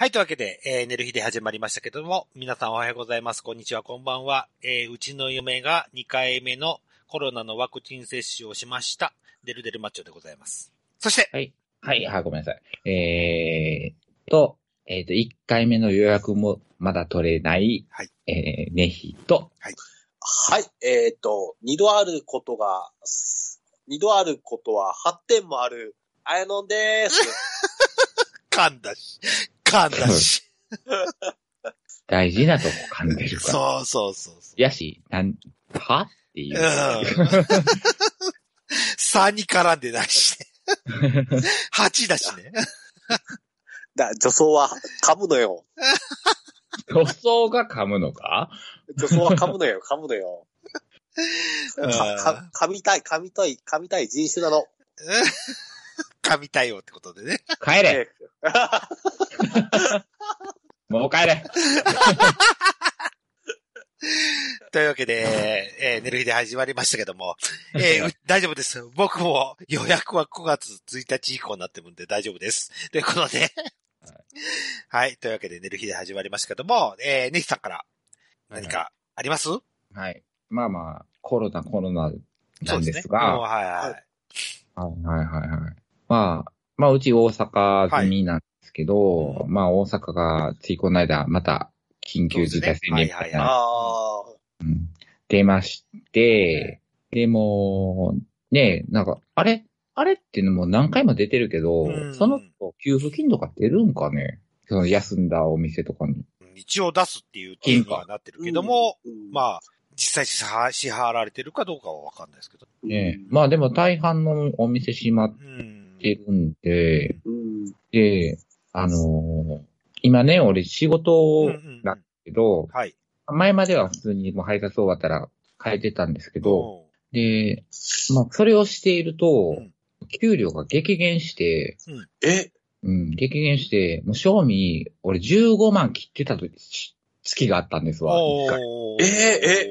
はい、というわけで、えー、寝る日で始まりましたけども、皆さんおはようございます。こんにちは、こんばんは。えー、うちの嫁が2回目のコロナのワクチン接種をしました。デルデルマッチョでございます。そして、はい。はい、はい、ごめんなさい。えーと、えーと、1回目の予約もまだ取れない、はいえー、ネヒと、はい。えっ、と、二度あることが、す二度あることは発展もある、あやのんでーす。噛んだし、噛んだし。大事なとこ噛んでるから。そうそうそうそう。やし、なん、はっていうう。ん。3に絡んでないしね。8だしね。だ、女装は噛むのよ。塗装が噛むのか？女装は噛むのよ、噛むのよ。噛みたい、噛みたい、噛みたい人種なの。噛みたいよってことでね。帰れえー もう帰れ というわけで、えー、寝る日で始まりましたけども、えーう大丈夫です。僕も予約は9月1日以降になってるんで大丈夫です。ということで、はい。というわけで寝る日で始まりましたけども、えー、ネヒさんから何かあります、はい。まあまあ、コロナ、コロナなんですね。が、うんはいはい。はいはいはいはい。まあ、まあうち大阪済みなんですけど、はい。まあ大阪がついこの間また緊急事態宣言みたいな、あうん。出まして、でも、ねなんか、あれ？あれっていうのも何回も出てるけど、うん。その後給付金とか出るんかね？その休んだお店とかに。一応出すっていう点にはなってるーけども、、うん。まあ、実際支払支払われてるかどうかはわかんないですけど。ね。まあでも大半のお店閉まっうん。てるんで、うん。で、あのー今ね、俺仕事うんうんだけど、はい。前までは普通にもう配達終わったら変えてたんですけど、うで、まあ、それをしているとうん、給料が激減して、え、うん、激減して、もう賞味、俺15万切ってたと月があったんですん。わ、一回。おえーえ？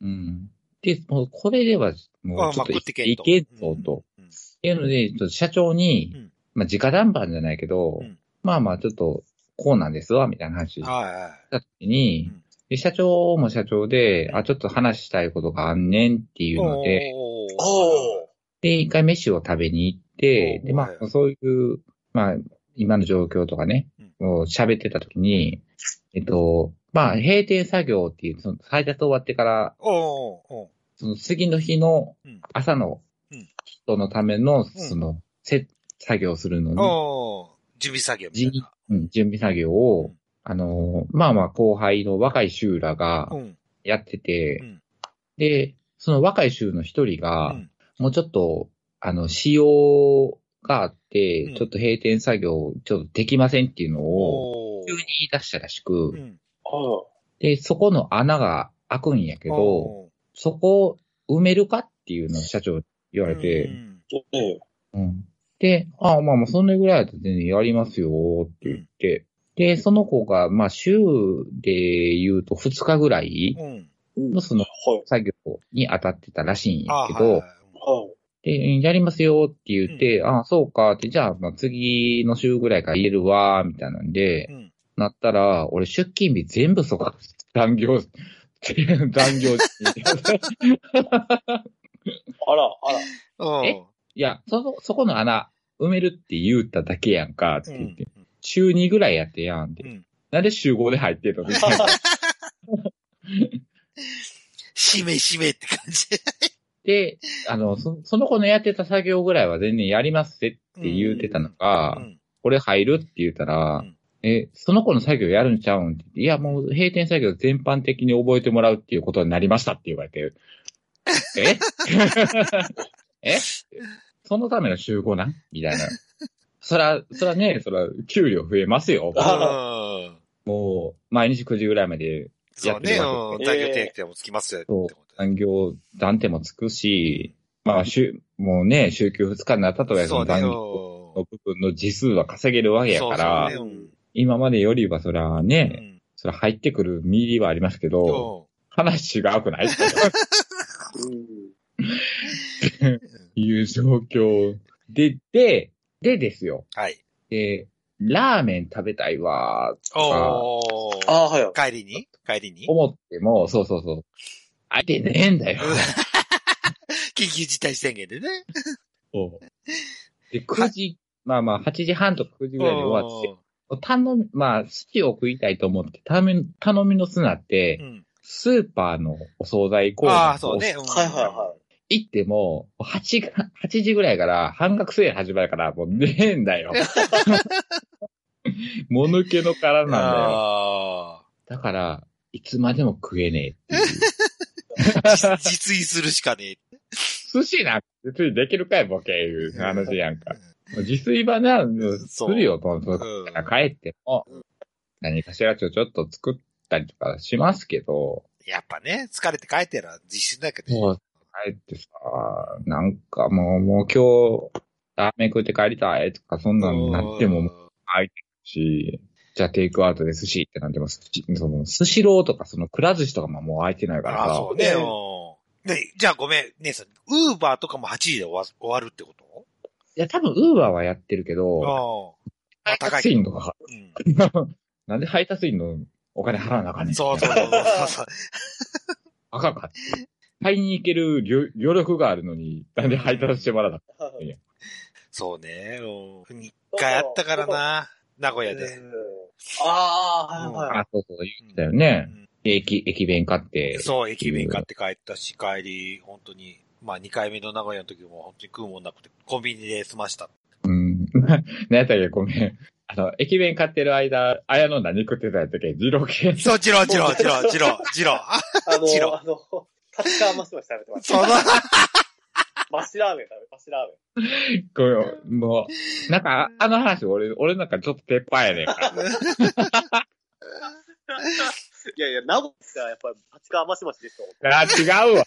うん。で、もうこれでは、もうちょっといけいけんぞと。。っていうので、ちょっと社長に、うん。まあ、直談判じゃないけど、うん。まあまあ、ちょっと、こうなんですわ、みたいな話したはいはい。時に、社長も社長で、あ、ちょっと話したいことがあんねんっていうので。で、一回飯を食べに行って、で、まあ、そういう、まあ、今の状況とかね、を喋ってた時に、えっと、まあ、閉店作業っていう、その配達終わってから、その次の日のうん。朝のうん人のための、その、せ作業するのに、準備作業みたいな。うん準備作業を、うん。あのー、まあまあ後輩の若い衆らがうん。やってて、うん。で、その若い衆の一人が、うん。もうちょっと、あの、仕様があって、うん。ちょっと閉店作業、ちょっとできませんっていうのを、急に言い出したらしく、うん。あで、そこの穴が開くんやけど、おそこを埋めるかっていうのを社長に言われーて、うん。で、ああ、まあまあ、そんなぐらいだと全然やりますよって言って、で、その子が、まあ、週で言うと2日ぐらいうん。のそのはい。作業に当たってたらしいんやけど。で、やりますよって言って、ああ、そうかって、じゃあ、まあ、次の週ぐらいから入れるわ、みたいなんで、うん。なったら、俺出勤日全部そこ、残業、残業時あら、あら。うん。え？いや、そこ、そこの穴埋めるって言っただけやんか、ってうん言って、週2ぐらいやってやんって。うん。なんで週5で入ってんの？みたいな。しめしめって感じ。で、あの、そその子のやってた作業ぐらいは全然やりますってって言うてたのが、うん。これ入るって言ったら、うん。え、その子の作業やるんちゃうん？って言っていや、もう閉店作業全般的に覚えてもらうっていうことになりましたって言われて、え？え？そのための集合なん？みたいな。そら、そらね、そら、給料増えますよ。うん。もう、毎日9時ぐらいまで、そうね。やうん。け残業定期でもつきますよってそう。残業、断定もつくし、まあ、週、もうね、週休2日になったとはいえ、そそうね。の残業うの部分の時数は稼げるわけんやから、そうそうね今までよりはそらうね、んそら入ってくるミリはありますけど、話違うくない？うん。いう状況で、で、でですよ。はい。で、ラーメン食べたいわ、おー。ああ、はいはい。帰りに？帰りに？思っても、そうそうそう。相手ねえんだよ。緊急事態宣言でね。そうで、9時、まあまあ、8時半とか9時ぐらいで終わって、頼み、まあ、寿司を食いたいと思って、頼み、頼みの砂ってう、ん。スーパーのお惣菜コーナーああ、そうね。うんはいはいはい。行っても、8が、8時ぐらいから半額セール始まるから、もうねえんだよ。もぬけの殻なんだよ。あだから、いつまでも食えねえ。実実炊するしかねえ。寿司なんか別にできるかいボケいう話やんか。自炊はな、するよ、と、とうん帰っても、何かしらちょちょっと作ったりとかしますけど、やっぱね、疲れて帰ってるら実習だけど。もう帰ってさ、なんかもう、もう今日、ラーメン食って帰りたいとか、そんなんになってもうん空いてるし、じゃあテイクアウトで寿司ってなっても、寿司、その、寿司ローとか、その、くら寿司とかももう空いてないからああ、さそ、うね。うんねじゃあごめん、姉さん、ウーバーとかも8時で終わ終わるってこと？いや、多分、ウーバーはやってるけど、ああ。配達員とか、うん。なんで配達員のお金払わなあかんねん。そうそうそうそう。あかんか。買いに行ける余余力があるのに、なんで配達してもらわなあかんそうね。うん。一回あったからな。名古屋で。うんああ、はいはい。あ、そうそう、言ってたようね。ん駅、駅弁買って。そう、駅弁買って帰ったし、帰り、本当に、まあ2回目の名古屋の時も本当に食うもんなくて、コンビニで済ました。うん。何やったっけごめん。あの、駅弁買ってる間、綾野何食ってたやったっけ二郎系。そう、ジロー、ジロー、ジロー、ジロー、ジロー。あの、あの、立川マスマシ食べてました。その、マシラーメン食べ、マシラーメン。ごめん、もう、なんか、あの話、俺、俺なんかちょっと鉄板やねんから。いやいや、名古屋はやっぱり立川マシマシでしょ。あ、違うわ。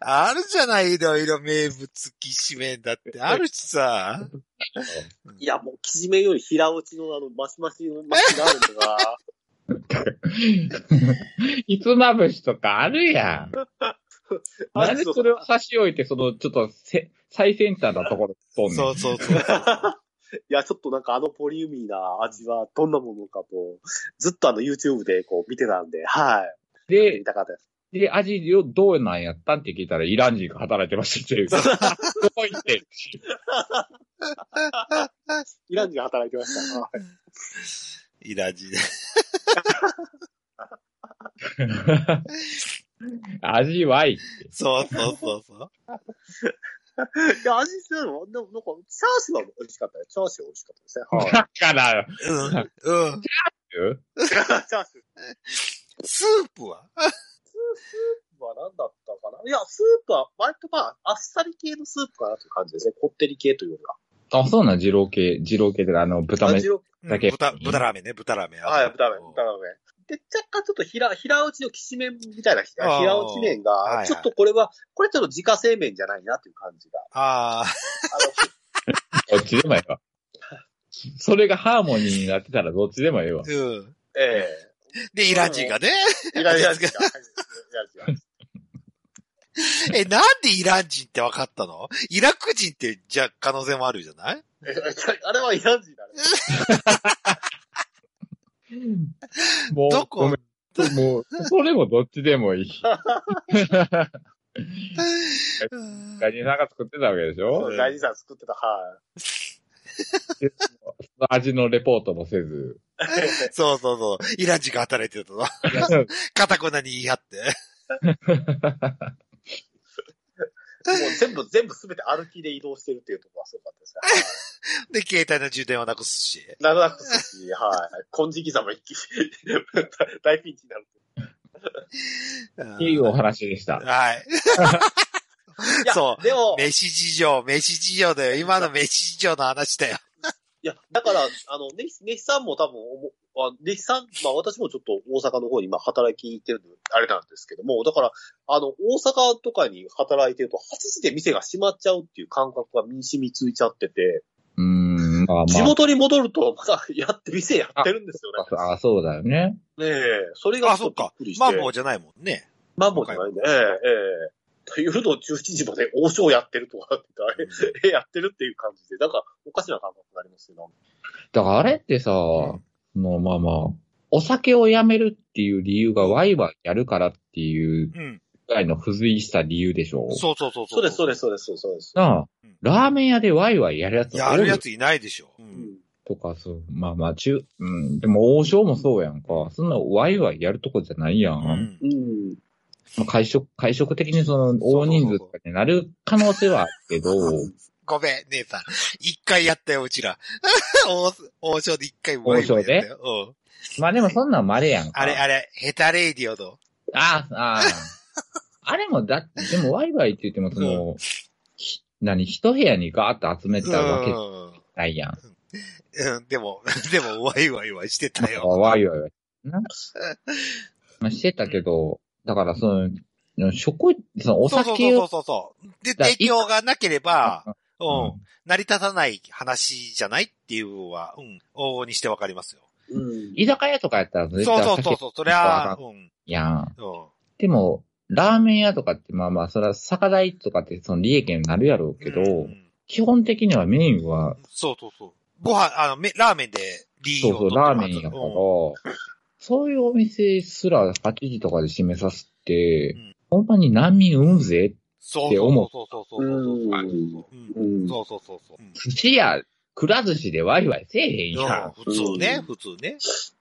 あるじゃない、いろいろ名物きしめんだって。あるしさ。いや、もう、きじめより平打ちのあの、マシマシのマシラーメンとか、ひつまぶしとかあるやん。あなんでそれを差し置いて、その、ちょっとせ、最先端なところとんねん。そうそうそう。いや、ちょっとなんかあのポリウミーな味はどんなものかと、ずっとあの YouTube でこう見てたんで、はい。で見、たかったです。で、味よどうなんやったんって聞いたら、イラン人が働いてましたっていう。どこ行ってイラン人が働いてました。はいイラジで。味はい。そうそうそうそう。いや、味するのでもなんか、チャーシューは美味しかったよ。チャーシューは美味しかったですね。はい。だから、うん。うん。チャーシュー。スープは？は何だったかな？いや、スープは割とまあ、あっさり系のスープかなという感じですね。こってり系というよりは。あ、そうなん、二郎系、二郎系で、あの、豚麺だけ豚、豚ラーメンね、豚ラーメン。はい、豚麺、豚麺。で、若干ちょっと平、平打ちのきしめんみたいな、平打ち麺が、はいはいちょっとこれは、これちょっと自家製麺じゃないなという感じが。ああ、あどっちでもええわ。それがハーモニーになってたらどっちでもええわ。うん。の、えで、イラン人がね。えイラン人が。え、なんでイラン人って分かったの？イラク人って、じゃあ、可能性もあるじゃない？え あれはイラン人だね。もう、どこ？ごめん。もう、それもどっちでもいい。ガニさんが作ってたわけでしょ？外人さん作ってた、はでその味のレポートもせず。い。そうそうそう。イラン人が働いてると。カタコナに言い張って。もう全部、全部すべて歩きで移動してるっていうところはすごかったですね。で、携帯の充電をなくすし。はい。なくなくすし、はい。金色様一気に大ピンチになる。いいお話でした。はい。そうでも、飯事情、飯事情だよ。今の飯事情の話だよ。いや、だから、あの、ネヒネヒさんも多分あネヒさん、まあ私もちょっと大阪の方に今働きに行ってるんで、あれなんですけども、だから、あの、大阪とかに働いてると、8時で店が閉まっちゃうっていう感覚が身に染みついちゃってて、うーん、まあ地ま元に戻ると、まだやって、店やってるんですよね。あ。あ、そうだよね。ねえ、それがあ、ちょっとびそっかっくり。して。マンボウじゃないもんね。マンボウじゃないんで、ええ、ええ。夜の11時まで王将やってるとかって言ったら、え、えやってるっていう感じで、なんかおかしな感覚になりますよね。だからあれってさ、そのまあまあ、お酒をやめるっていう理由がワイワイやるからっていううん。ぐらいの付随した理由でしょそうそうそう。そうです、そうです、そうです、そうです。なあうん、ラーメン屋でワイワイやるやつやるやついないでしょ。う。うんん。とか、そう、まあまあ、中、うん、でも王将もそうやんか。そんなワイワイやるとこじゃないやん。うん。会食、会食的にその、大人数とかになる可能性はあるけど、ごめん、姉さん。一回やったよ、うちら。王 王将で一回王将で？うん。まあでもそんなんまれやんか。あれ、あれ、ヘタレイディオの。ああ、ああ。あれもだって、でもワイワイって言ってもその、ひ何、一部屋にガーッと集めたわけないやん。うん。うん、でも、でも、ワイワイはしてたよ。ワイワイは。なまあしてたけど、だからその、食、そのおそうそう酒を、そうそうそう。で、だ提供がなければ、ううんん、成り立たない話じゃないっていうのは、うん、往々にしてわかりますよ。うん。居酒屋とかやったら絶そうそうそうそう、そりゃ、うん、やん。うん。でも、ラーメン屋とかってまあまあ、それは酒代とかってその利益になるやろうけど、うん基本的にはメインは、そうそうそう。ご飯、あの、めラーメンで利そうそう、を取ってラーメンやから、うんそういうお店すら8時とかで閉めさせて、うんほんまに難民生むぜ？そうって思うそうそうそうそうそうそう。うんうん。そうそうそうそう。うん寿司屋、くら寿司でワイワイせえへんやん。普通ね、普通ね。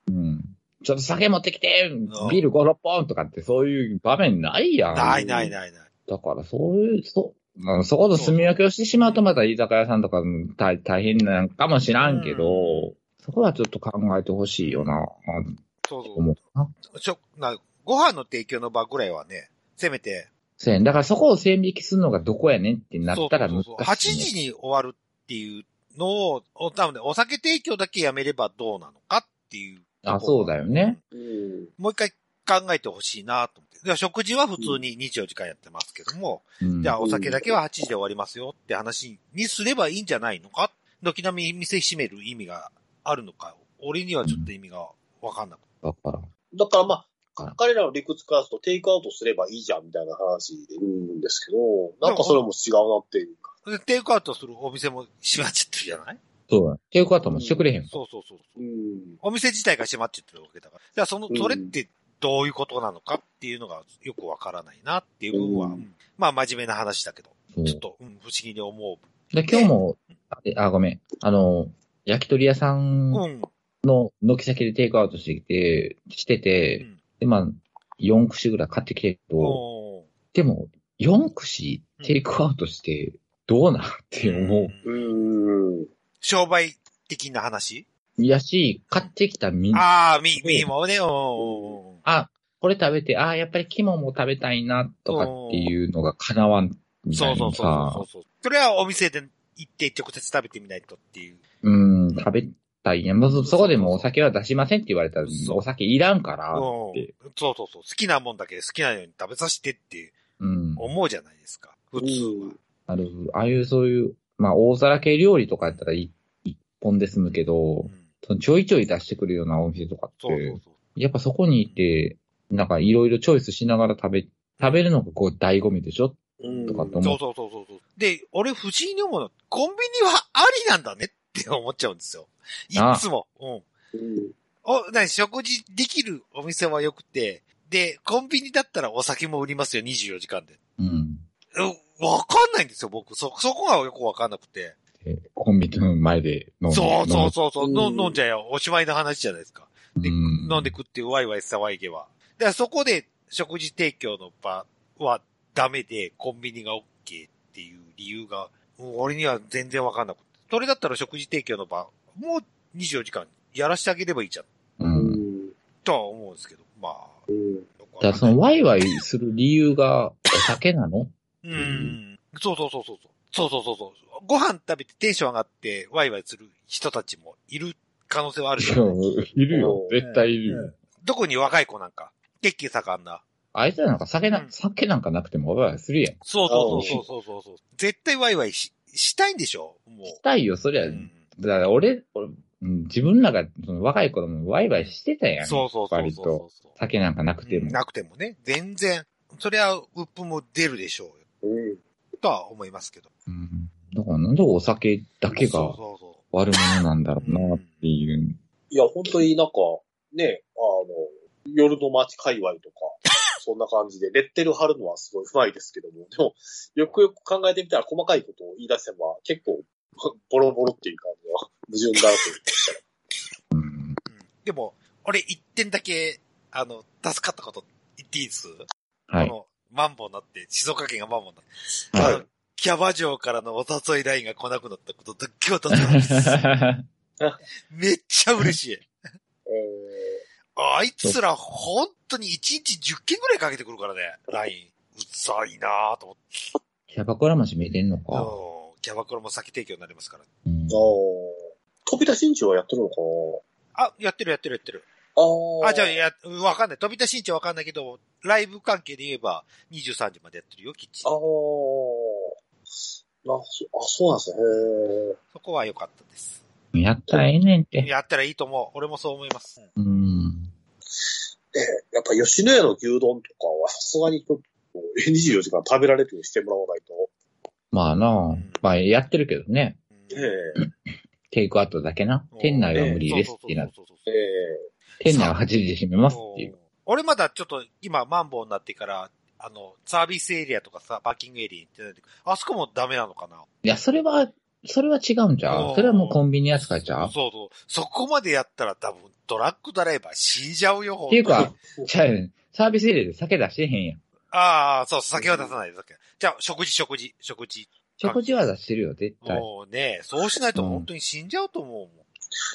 うん。ちょっと酒持ってきてん、ビール5、6本とかってそういう場面ないやん。ないないないない。だからそういう、そ、まあそこと住み分けをしてしまうとまた居酒屋さんとかうん大大変なんかもしらんけど、そこはちょっと考えてほしいよな、そうそう。ょなご飯の提供の場ぐらいはね、せめて、そうやんだからそこを線引きするのがどこやねんってなったら難しい、ね。8時に終わるっていうのを、お多分ね、お酒提供だけやめればどうなのかっていう。あそうだよね。うん。もう一回考えてほしいなと思って。で食事は普通に24時間やってますけども、うんじゃあお酒だけは8時で終わりますよって話にすればいいんじゃないのか軒並み店閉める意味があるのか俺にはちょっと意味がわかんなくて。だから。だからまうんあ、彼らの理屈からするとテイクアウトすればいいじゃんみたいな話で言うんですけど、なんかそれも違うなっていうか。でテイクアウトするお店も閉まっちゃってるじゃない？そうだ。テイクアウトもしてくれへん。そうそうそう。うん。お店自体が閉まっちゃってるわけだから。じゃあそのう、んそれってどういうことなのかっていうのがよくわからないなっていう部分は、うんうんまあ真面目な話だけど、そうちょっと、うん、不思議に思う。で、今日も、あ、ごめん。あの、焼き鳥屋さんうん。の軒先でテイクアウトしてきて、してうて、んで、まあ、4串ぐらい買ってきてるけど、おーでも、4串テイクアウトして、どうなんって思う。うんうん。商売的な話？やし、買ってきたみんな、ああ、み、みもね、おーあ、これ食べて、あやっぱり肝も食べたいな、とかっていうのが叶わんみたそうそうそう、そう。それはお店で行って直接食べてみないとっていう。うん、食べたいやん。もうそそこでもうお酒は出しませんって言われたら、お酒いらんからうんって。そうそうそう。好きなもんだけ好きなように食べさせてってうん。思うじゃないですか。普通は。ある、ああいうそういう、まあ大皿系料理とかやったらい一本で済むけどう、んちょいちょい出してくるようなお店とかってそうそう、そう。やっぱそこにいて、なんかいろいろチョイスしながら食べ、食べるのがこう醍醐味でしょ？うん。とかと思う。そうそうそうそうそう。で、俺不思議に思うのは、コンビニはありなんだねって思っちゃうんですよ。いっつも。うん。うん。お、なに、食事できるお店は良くて、で、コンビニだったらお酒も売りますよ、24時間で。うん。うわかんないんですよ、僕。そ、そこがよくわかんなくて。でコンビニの前で飲んで。そうそうそうそう、うんの飲んじゃえよ。おしまいの話じゃないですか。で、うん飲んで食ってワイワイ騒いげは。だからそこで食事提供の場はダメで、コンビニが OK っていう理由が、俺には全然わかんなくて。それだったら食事提供の場、もう24時間やらしてあげればいいじゃん。う。うんん。とは思うんですけど、まあ。うん。だそのワイワイする理由がお酒なの？うん。そうそうそうそうそう。そうそうそうそう。ご飯食べてテンション上がってワイワイする人たちもいる可能性はあるじゃん。い？るよ。絶対いるよ。どこに若い子なんか、血気盛んな。あいつらなんか酒な、うん酒なんかなくてもワイワイするやん。そうそうそうそうそうそう。絶対ワイワイし、したいんでしょ？もしたいよ、そりゃ。う。うんだから俺、俺うん自分らがその若い頃もワイワイしてたやん。そうそうそう割そうと。酒なんかなくても。なくてもね。全然。それは、ウップも出るでしょうよ。うん。とは思いますけど。うん。だからなんでお酒だけそうがそうそ悪者なんだろうなっていう。いや、本当になんか、ね、あの、夜の街界隈とか、そんな感じで、レッテル貼るのはすごい上手いですけども、でも、よくよく考えてみたら細かいことを言い出せば、結構、ボロボロっていう感じは矛盾だなと思ってしたら。うん。う。うん。でも、俺一点だけ、あの、助かったこと言っていいです？はい。この、マンボウになって、静岡県がマンボウになって、はいあのキャバ嬢からのお誘いラインが来なくなったことだけは助かった。めっちゃ嬉しい。えあいつら本当に1日10件ぐらいかけてくるからね、ライン。うざいなぁと思って。キャバクラも閉めてんのか。うんキャバクラも先提供になりますから。うんー、あー飛び出しんちはやってるのかあ、やってるやってるやってる。なああ、じゃあ、や、わかんない。飛び出しんちはわかんないけど、ライブ関係で言えば23時までやってるよ、きっちりあ。ーなそあ、そうなんですね。へそこは良かったです。やったらええねんって。やったらいいと思う。俺もそう思います。うん。ーえ、やっぱ吉野家の牛丼とかはさすがにちょっと24時間食べられるようにしてもらわないと。まあなまあやってるけどね。うんええテイクアウトだけな。店内は無理ですってな。そうそうそうそうええ店内は8時で閉めますっていう。俺まだちょっと今マンボウになってから、あの、サービスエリアとかさ、パーキングエリアに行ってあそこもダメなのかな？いや、それは、それは違うんじゃそれはもうコンビニ扱いちゃう？そうそう。そこまでやったら多分トラックドライバー死んじゃうよ、っていうかじゃあ、サービスエリアで酒出してへんやん。ああ、そう、酒は出さないで、酒。じゃあ、食事、食事、食事。食事は出してるよ、絶対。もうね、そうしないと本当に死んじゃうと思うもん。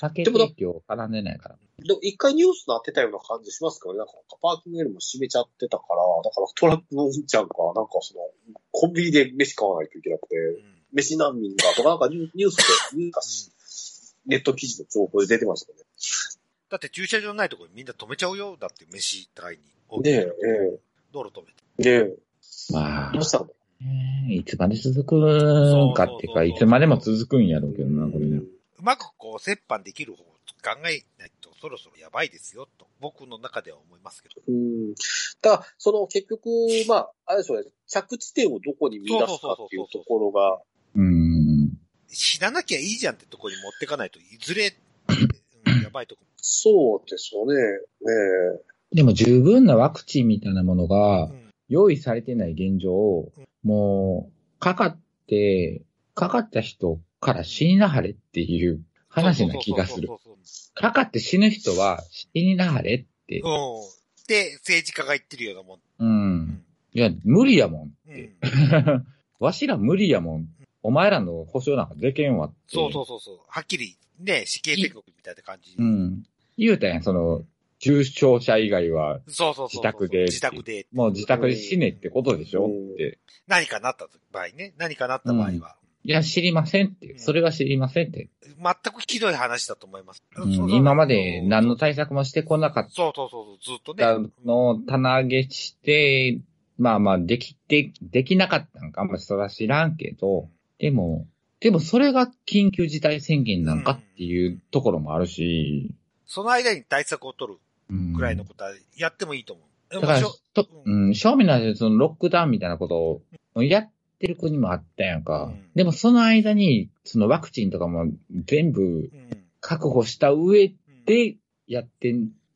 酒提供絡んでないから。でも一回ニュースになってたような感じしますけどね。なんかパーキングエリアも閉めちゃってたから、だからトラックのうんちゃんか、なんかその、コンビニで飯買わないといけなくて、うん飯難民がとか、なんかニュニュースで、ニュースネット記事の情報で出てましたね。だって駐車場ないところにみんな止めちゃうよ。だって飯高いに。ねえ、え道路止めて。え、ねえ、まあどう、したのねいつまで続くんかっていうか、いつまでも続くんやろうけどな、これね。うまくこう、折半できる方を考えないとそろそろやばいですよ、と。僕の中では思いますけど。うん。だから、その結局、まあ、あれでしょうね、着地点をどこに見出すかっていうところが、うん。死ななきゃいいじゃんってところに持ってかないといずれ、うんやばいとこ。そうですよね。ねえ。でも十分なワクチンみたいなものがうん用意されてない現状うん、もう、かかって、かかった人から死になはれっていう話な気がするかかって死ぬ人は死になはれって。そううん。で、政治家が言ってるようなもん。う。うんいや、無理やもんって。うん。わしら無理やもん。お前らの保証なんかでけんわって。そうそうそうそう。はっきり、ね、死刑宣告みたいな感じ。うん。言うたやん、その、重症者以外は、そうそう。自宅で自宅で。もう自宅で死ねってことでしょ？うんって。何かなった場合ね。何かなった場合は。いや、知りませんって。それは知りませんって。全くひどい話だと思います。今まで何の対策もしてこなかっそうそうそうそう、ずっとね。たのを棚上げして、まあまあ、できて、できなかったんか、あんまそれは知らんけど、でも、でもそれが緊急事態宣言なんかっていうところもあるし、その間に対策を取るうんくらいのことはやってもいいと思う。でだからとううん、正味なそのロックダウンみたいなことをやってる国もあったやんか。うんでもその間に、そのワクチンとかも全部うん。確保した上でやって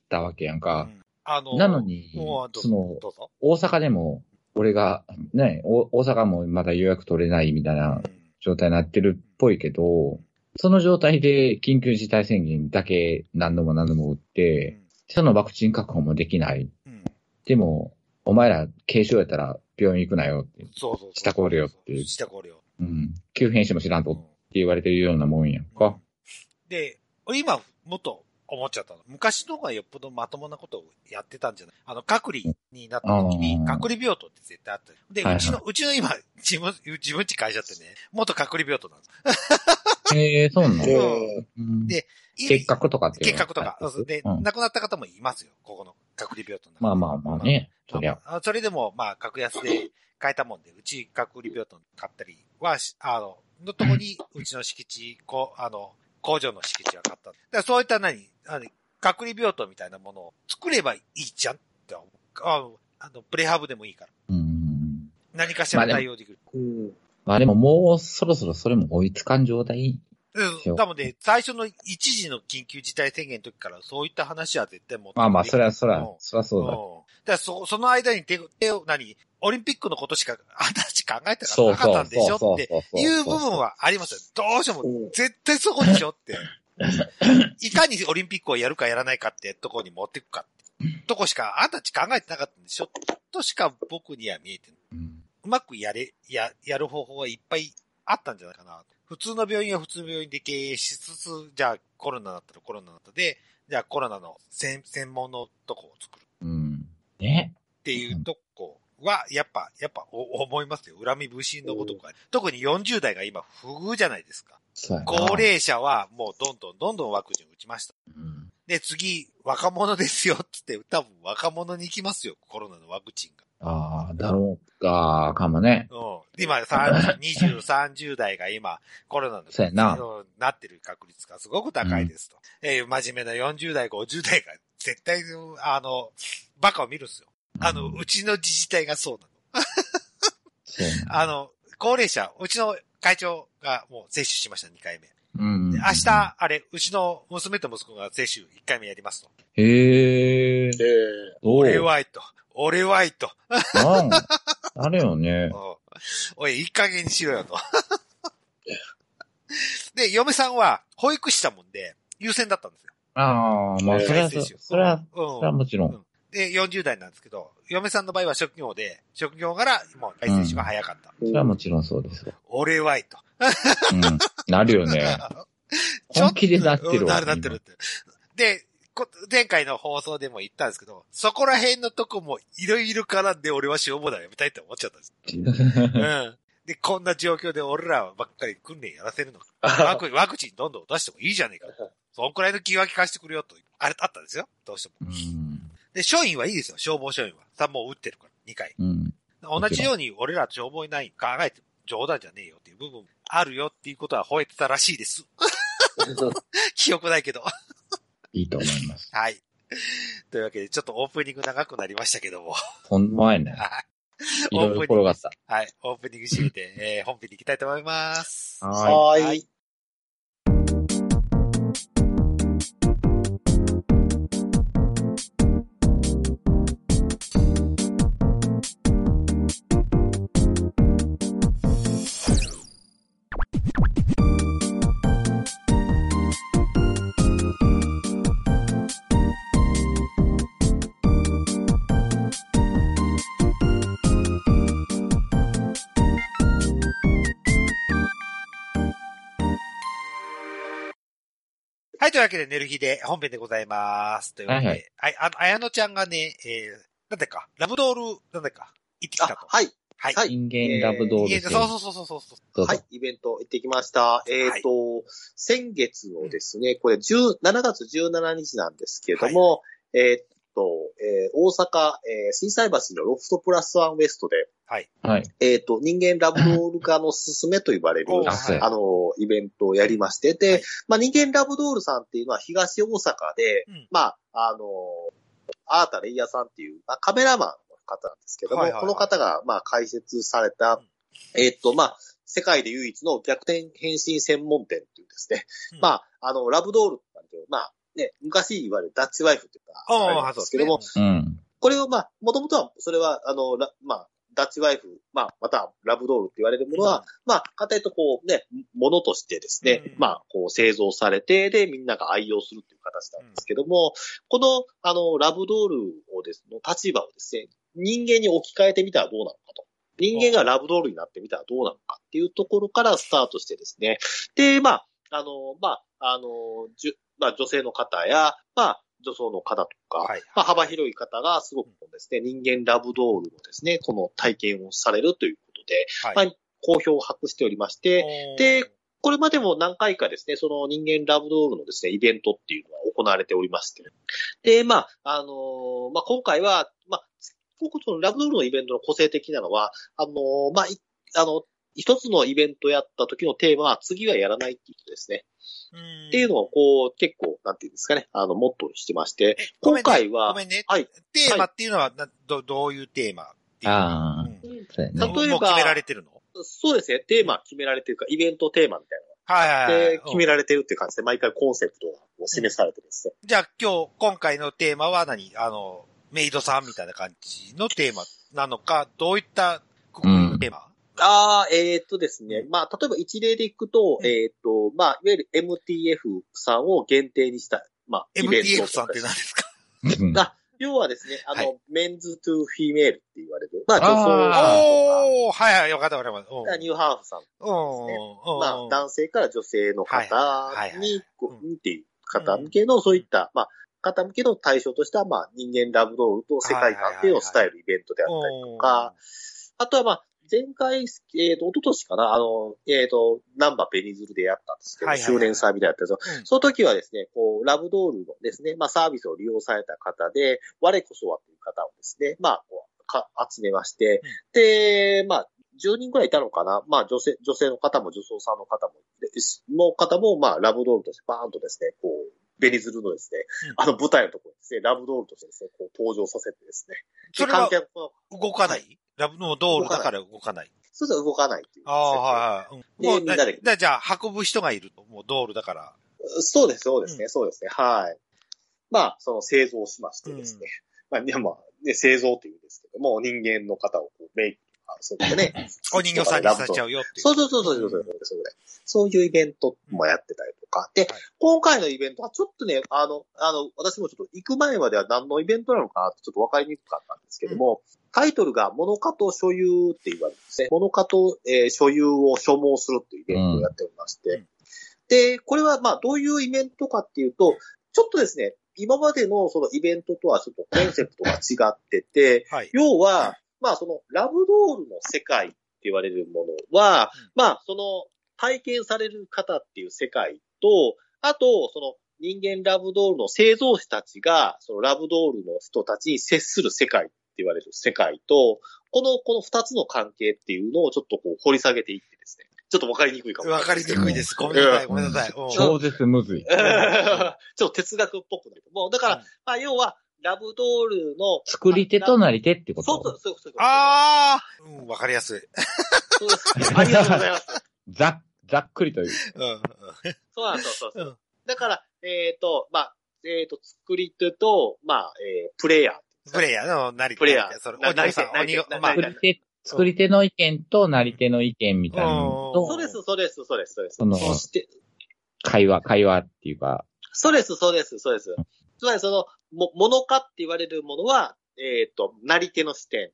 たわけやんうか。ん、あの、なのにその。大阪でも、俺が、ね、お大阪もまだ予約取れないみたいなうん状態になってるっぽいけど、その状態で緊急事態宣言だけ何度も何度も打って、そのワクチン確保もできない。うんでも、お前ら軽症やったら病院行くなよって。そうそう。下これよって下これよ。うん。急変しても知らんとうんって言われてるようなもんやんか。で、俺今、もっと思っちゃったの。昔の方がよっぽどまともなことをやってたんじゃない？あの、隔離になった時にう、ん隔離病棟って絶対あったよ。で、うちの、うちの今、自分、自分家会社ってね、元隔離病棟なんです。へえそうなんで結核とかって結核とか。で、うん亡くなった方もいますよ。ここの隔離病棟の中でまあまあまあね。そりゃ。あそれでも、まあ、格安で買えたもんで、うち隔離病棟買ったりはし、あの、のとこに、うちの敷地、こう、あの、工場の敷地は買った。だからそういった何、あの、隔離病棟みたいなものを作ればいいじゃんって思う。あのあの、プレハブでもいいから。うん。何かしら対応できる。うん。まあでももうそろそろそれも追いつかん状態。うん。多分ね、最初の一時の緊急事態宣言の時からそういった話は絶対もう。まあまあ、それはそれうんは、それはそうだ。うん。だからそ、その間に手、手を、何？オリンピックのことしか、あんたたち考えてなそうかったんでしょっていう部分はありますよ。どうしてもうん、絶対そこでしょって。いかにオリンピックをやるかやらないかってとこに持っていくかって。とこしか、あんたたち考えてなかったんでしょとしか僕には見えてない。うんうまくやれ、や、やる方法はいっぱいあったんじゃないかな。普通の病院は普通の病院で経営しつつ、じゃあコロナだったらコロナだったで、じゃあコロナの専専門のとこを作るうん。ね。っていうとこは、やっぱ、やっぱお思いますよ。恨み不信のごとくは。特に40代が今不遇じゃないですか。高齢者はもうどんどんどんどんワクチン打ちました。うん。で、次、若者ですよってって、多分若者に行きますよ。コロナのワクチンが。ああ、だろうか、かもね。うん。今、30 20、30代が今、コロナの、そうやなうんなってる確率がすごく高いですと。えー真面目な40代、50代が絶対、あの、バカを見るんですよ。あの、うちの自治体がそうなの。そう あの、高齢者、うちの会長がもう接種しました、2回目。うん。で明日、あれ、うちの娘と息子が接種1回目やりますと。へえ。で、おう？俺はいと。俺はいと。うん。あれよね。うんおい、いい加減にしろよと。で、嫁さんは保育士だもんで、優先だったんですよ。ああ、まあ、それは、それは、うんそれはもちろん。で、40代なんですけど、嫁さんの場合は職業で、職業からもう大接種が早かった。それはもちろんそうですよ。俺はいと。うん。なるよね。本気でなってるわ。うんなるなってるって。で、こ前回の放送でも言ったんですけど、そこら辺のとこもいろいろ絡んで俺は消防団やめたいって思っちゃったんです。今うん。で、こんな状況で俺らばっかり訓練やらせるのか。ワクワクチンどんどん出してもいいじゃねえか。そんくらいの気は利かしてくれよと、あれ、あったんですよ。どうしても。うん。で、署員はいいですよ。消防署員は。さ、もう撃ってるから、2回。うん。同じように俺ら消防員ない考えて冗談じゃねえよっていう部分あるよっていうことは吠えてたらしいです。記憶ないけど。いいと思います。はい。というわけで、ちょっとオープニング長くなりましたけども。ほんまやね。はい。いろいろ転がった。はい。オープニング締めて、えー、本編に行きたいと思います。ははー。はいいはい、というわけで、寝る日で本編でございます。というわけで、ははいい、あの、あやのちゃんがね、えー、なんだか、ラブドール、なんだか、行ってきたと。あはい。はい。はい人間ラブドールいやそうそうそうそうそうそう。そうはい、イベント行ってきました。えっ、と、先月のですね、これ10 7月17日なんですけれども、えっと、えー大阪、えー、震災橋のロフトプラスワンウエストで、はい。はい。えっ、と、人間ラブドール化のすすめと言われる、おあの、イベントをやりまして、で、はい。まあ、人間ラブドールさんっていうのは東大阪で、うん。まあ、あの、アータレイヤーさんっていう、まあ、カメラマンの方なんですけども、はいはいはい。この方が、まあ、開設された、えっ、と、まあ、世界で唯一の逆転変身専門店っていうですね、うん。まあ、あの、ラブドールなんていう、まあ、ね、昔言われるダッチワイフっていうか、ああ、あれなんですけども。これをまあ、もともとは、それは、あの、ラまあ、ダッチワイフ、まあ、またはラブドールって言われるものは、うんまあ、簡単に言うとこうね、ものとしてですね、うんまあ、こう製造されて、で、みんなが愛用するっていう形なんですけども、この、あの、ラブドールをですね、立場をですね、人間に置き換えてみたらどうなのかと。人間がラブドールになってみたらどうなのかっていうところからスタートしてですね。で、まあ、あの、まあ、あの、じゅまあ、女性の方や、まあ、女装の方とか、はい。まあ、幅広い方がすごくですね、人間ラブドールのですね、この体験をされるということで、はい。まあ好評を博しておりまして、で、これまでも何回かですね、その人間ラブドールのですね、イベントっていうのは行われておりまして、で、まあ、あのーまあ、今回は、まあ、ここそのラブドールのイベントの個性的なのは、あのーまあ、いあの、一つのイベントやった時のテーマは次はやらないっていうことですね。うん。っていうのを、こう、結構、なんていうんですかね、あの、モットーにしてまして、今回はご、めんね。はい。テーマっていうのは、など、どういうテーマっていうああ。例えば決められてるの？そうですね、テーマ決められてるか、イベントテーマみたいはいはいはい。で、決めらられてるっていう感じで、毎回コンセプトが示されてですね。じゃあ今日、今回のテーマは何？あの、メイドさんみたいな感じのテーマなのか、どういったテーマ、ああ、えーっとですね。まあ、例えば一例でいくと、うん。えーっと、まあ、いわゆる MTF さんを限定にした、まあ、イベント ?MTF さんって何ですか？うん。あ、要はですね、あの、はメンズトゥフィメールって言われる。まあ、女装おーはいはい、よかったわかります。ニューハーフさん。うんうんまあ、男性から女性のはいはいはい方はい。に、こうう、っていう方向けの、そういった、まあ、方向けの対象としては、まあ、人間ラブドールと世界観っていうのを伝えるイベントであったりとか、あとはまあ、前回、えっ、と、一昨年かな、あの、えっ、と、ナンバーベニズルでやったんですけど、はいはいはい周年祭みたいなやったんですけどうん。その時はですね、こう、ラブドールのですね、まあ、サービスを利用された方で、我こそはという方をですね、まあ、こうか集めまして、で、まあ、10人くらいいたのかなまあ、女性、女性の方も女装さんの方も、の方も、まあ、ラブドールとしてバーンとですね、こう、ベニズルのですね、うんあの舞台のところにですね、ラブドールとしてですね、こう登場させてですね。それは動かない？ラブのドールだから動かない。そうすると動かないっていう。ああ、はいはい。もう、みんなでだじゃあ、運ぶ人がいると。もうドールだから。そうです、そうですね、うそうですね。はい。まあ、その製造しましてですね。まあ、でまあ、ね、製造っていうんですけども、人間の方をこうメイクそうですね。お人形さんにさせちゃうよっていう。そうそうそうそうそうそう。そういうイベントもやってたりとか。で、今回のイベントはちょっとね、あの、あの、私もちょっと行く前までは何のイベントなのかなってちょっとわかりにくかったんですけども、タイトルが物化と所有って言われるんですね。物化と、えー、所有を所望するっていうイベントをやっておりまして。で、これはまあどういうイベントかっていうと、ちょっとですね、今までのそのイベントとはちょっとコンセプトが違ってて、はい、要は、まあそのラブドールの世界って言われるものは、うんまあその体験される方っていう世界と、あとその人間ラブドールの製造士たちが、そのラブドールの人たちに接する世界って言われる世界と、この、この二つの関係っていうのをちょっとこう掘り下げていってですね。ちょっとわかりにくいかもわかりにくいです。ごめんなさい、ごめんなさい。うん超絶むずい。ちょっと哲学っぽくなる。もう、だから、うんまあ要は、ラブドールの、作り手となり手ってこそうそうとそうそう。ああうん、わかりやすい。そうです。ありがとうございます。ざっ、ざっくりという。うんうん。そうなんです、そうそうだから、えっ、と、まあ、えっ、と、作り手と、まあ、えー、プレイヤー。プレイヤーのなりプレイヤーそれ、なり手なり手、作り手、作り手の意見となり手の意見みたいなのと、そうです、そうです、そうです、そうです。そのそして、会話、会話っていうか、そうです、そうです、そうです。つまりその、も、物化って言われるものは、えっ、と、なり手の視点。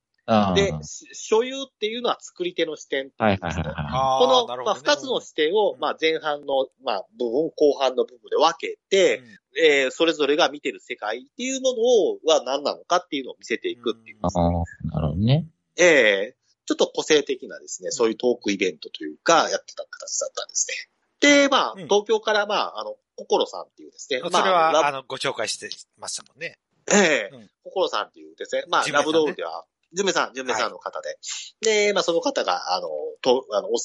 で、し所有っていうのは作り手の視点っいはいんですね。はいこの、まあ、二つの視点を、うんまあ、前半の、まあ、部分、後半の部分で分けて、えーそれぞれが見てる世界っていうものを、は何なのかっていうのを見せていくっていう。い。ああ、なるほどね。ええちょっと個性的なですね、そういうトークイベントというか、やってた形だったんですね。で、まあ、うん東京から、まあ、あの、心さんっていうですね、それまあ、あの、ご紹介してましたもんね。ええ。うん。心さんっていうですね、まあ、ね。ラブドールでは、ジュメさん、ジュメさんの方で。で、まあ、その方が、あの、とあのお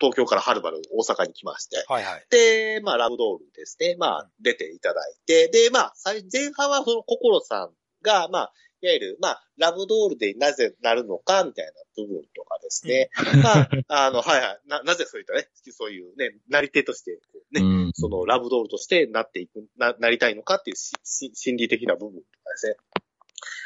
東京からはるばる大阪に来まして、はいはい。で、まあ、ラブドールですね。まあ、出ていただいて、で、まあ、最前半はその心さんが、まあ、いわゆる、まあ、ラブドールでなぜなるのか、みたいな部分とかですね。まあ、あの、はいはい。な、なぜそういったね、そういうね、なり手として、ね、うん。そのラブドールとしてなっていく、な、なりたいのかっていうしし心理的な部分とかですね。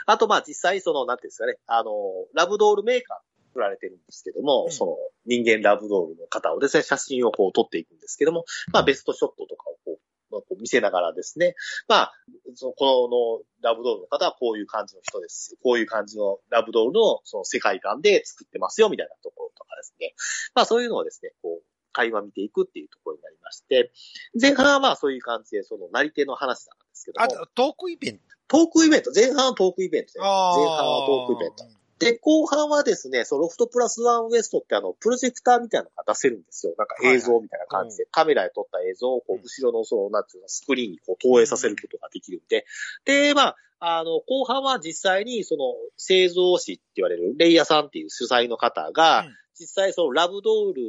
あと、まあ、実際、その、なんていうんですかね、あの、ラブドールメーカー売られてるんですけども、うんその、人間ラブドールの方をですね、写真をこう撮っていくんですけども、まあ、ベストショットとかをまあこう見せながらですね、まあ、その、このラブドールの方はこういう感じの人ですし。こういう感じのラブドールのその世界観で作ってますよ、みたいなところとかですね。まあ、そういうのをですね、こう、会話見ていくっていうところになりまして、前半はまあそういう感じで、その、なり手の話なんですけどあも、と、トークイベント？トークイベント、前半はトークイベントで。前半はトークイベント。で、後半はですね、そのロフトプラスワンウエストってあの、プロジェクターみたいなのが出せるんですよ。なんか映像みたいな感じで、カメラで撮った映像をこう後ろのその、なんていうの、スクリーンにこう投影させることができるんで、で、まあ、あの、後半は実際にその、製造士って言われるレイヤーさんっていう主催の方が、うん。実際そのラブドール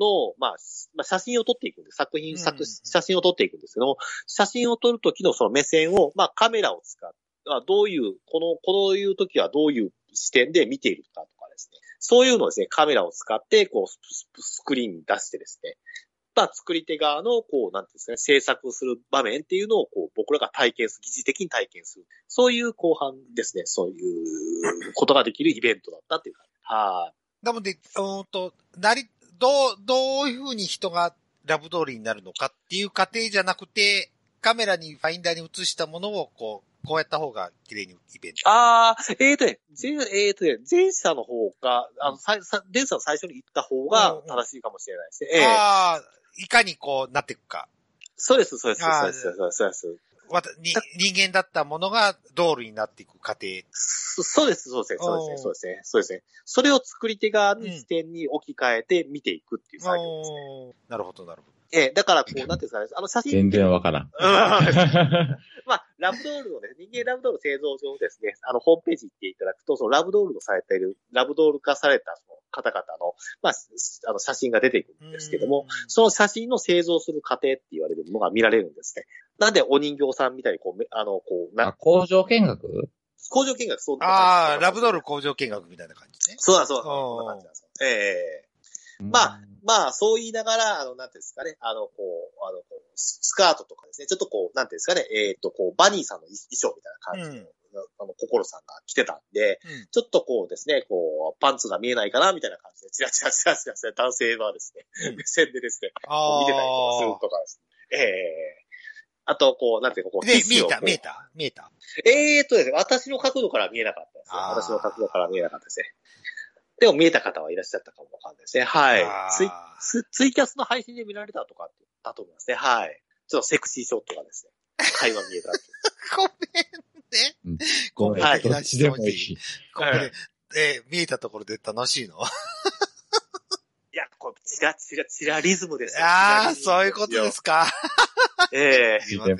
の、まあ、しまあ、写真を撮っていくんです。作品、うん作、写真を撮っていくんですけども、写真を撮るときのその目線を、まあ、カメラを使って、あどういう、この、こういう時はどういう視点で見ているかとかですね。そういうのをですね、カメラを使って、こう、ススクリーンに出してですね。まあ、作り手側の、こう、なんていうんですかね、制作する場面っていうのを、こう、僕らが体験する、疑似的に体験する。そういう後半ですね、そういうことができるイベントだったっていう感じ。はい。なので、うーんと、なり、どう、どういうふうに人がラブ通りになるのかっていう過程じゃなくて、カメラにファインダーに映したものを、こう、こうやった方が綺麗にイベント。ああ、えーとね、前、えーとね、前者の方が、あの、前者の最初に言った方が正しいかもしれないですね。ええああ、いかにこうなっていくか。そうです、そうです、そうです、そうです、そうです。わたに人間だったものがドールになっていく過程。そそうです、そうですね、そうですね、そうですね、そうですね。それを作り手側に視点に置き換えて見ていくっていう作業ですね。なるほど、なるほど。ええだからこう、なんていうんですかね、あの写真全然わからん。まあ、ラブドールのね、人間ラブドール製造上ですね、あの、ホームページ行っていただくと、そのラブドールのされている、ラブドール化されたその方々の、まあ、すあの、写真が出てくるんですけども、その写真の製造する過程って言われるものが見られるんですね。なんでお人形さんみたいにこうめ、あの、こう、あな、工場見学？工場見学そうああ、ラブドール工場見学みたいな感じね。そうだそうだ、そんな感じなんですよ。ええまあ、まあ、そう言いながら、あの、なんていうんですかね、あの、こう、あの、こう、ススカートとかですね、ちょっとこう、なんていうんですかね、えっ、と、こう、バニーさんの衣装みたいな感じの、あの、心さんが着てたんで、うんちょっとこうですね、こう、パンツが見えないかな、みたいな感じで、チラチラチラチラチラ男性はですね、目線でですね。見てたりとかするとかですね。ええあと、こう、なんていうか、こう、で、見えた、見えた、見えた。えーっとですね、私の角度から見えなかったですね。私の角度から見えなかったですね。でも見えた方はいらっしゃったかもわかんないですね。はいツイツツイキャスの配信で見られたとかってだと思いますね。はい。ちょっとセクシーショットがですね、会話見えた。ごめんね。うんごめん、はいどっちでもいい。ごめんね。えー見えたところで楽しいの？いや、これ、チラチラチラリズムですよ。ああ、そういうことですか。ええすいません。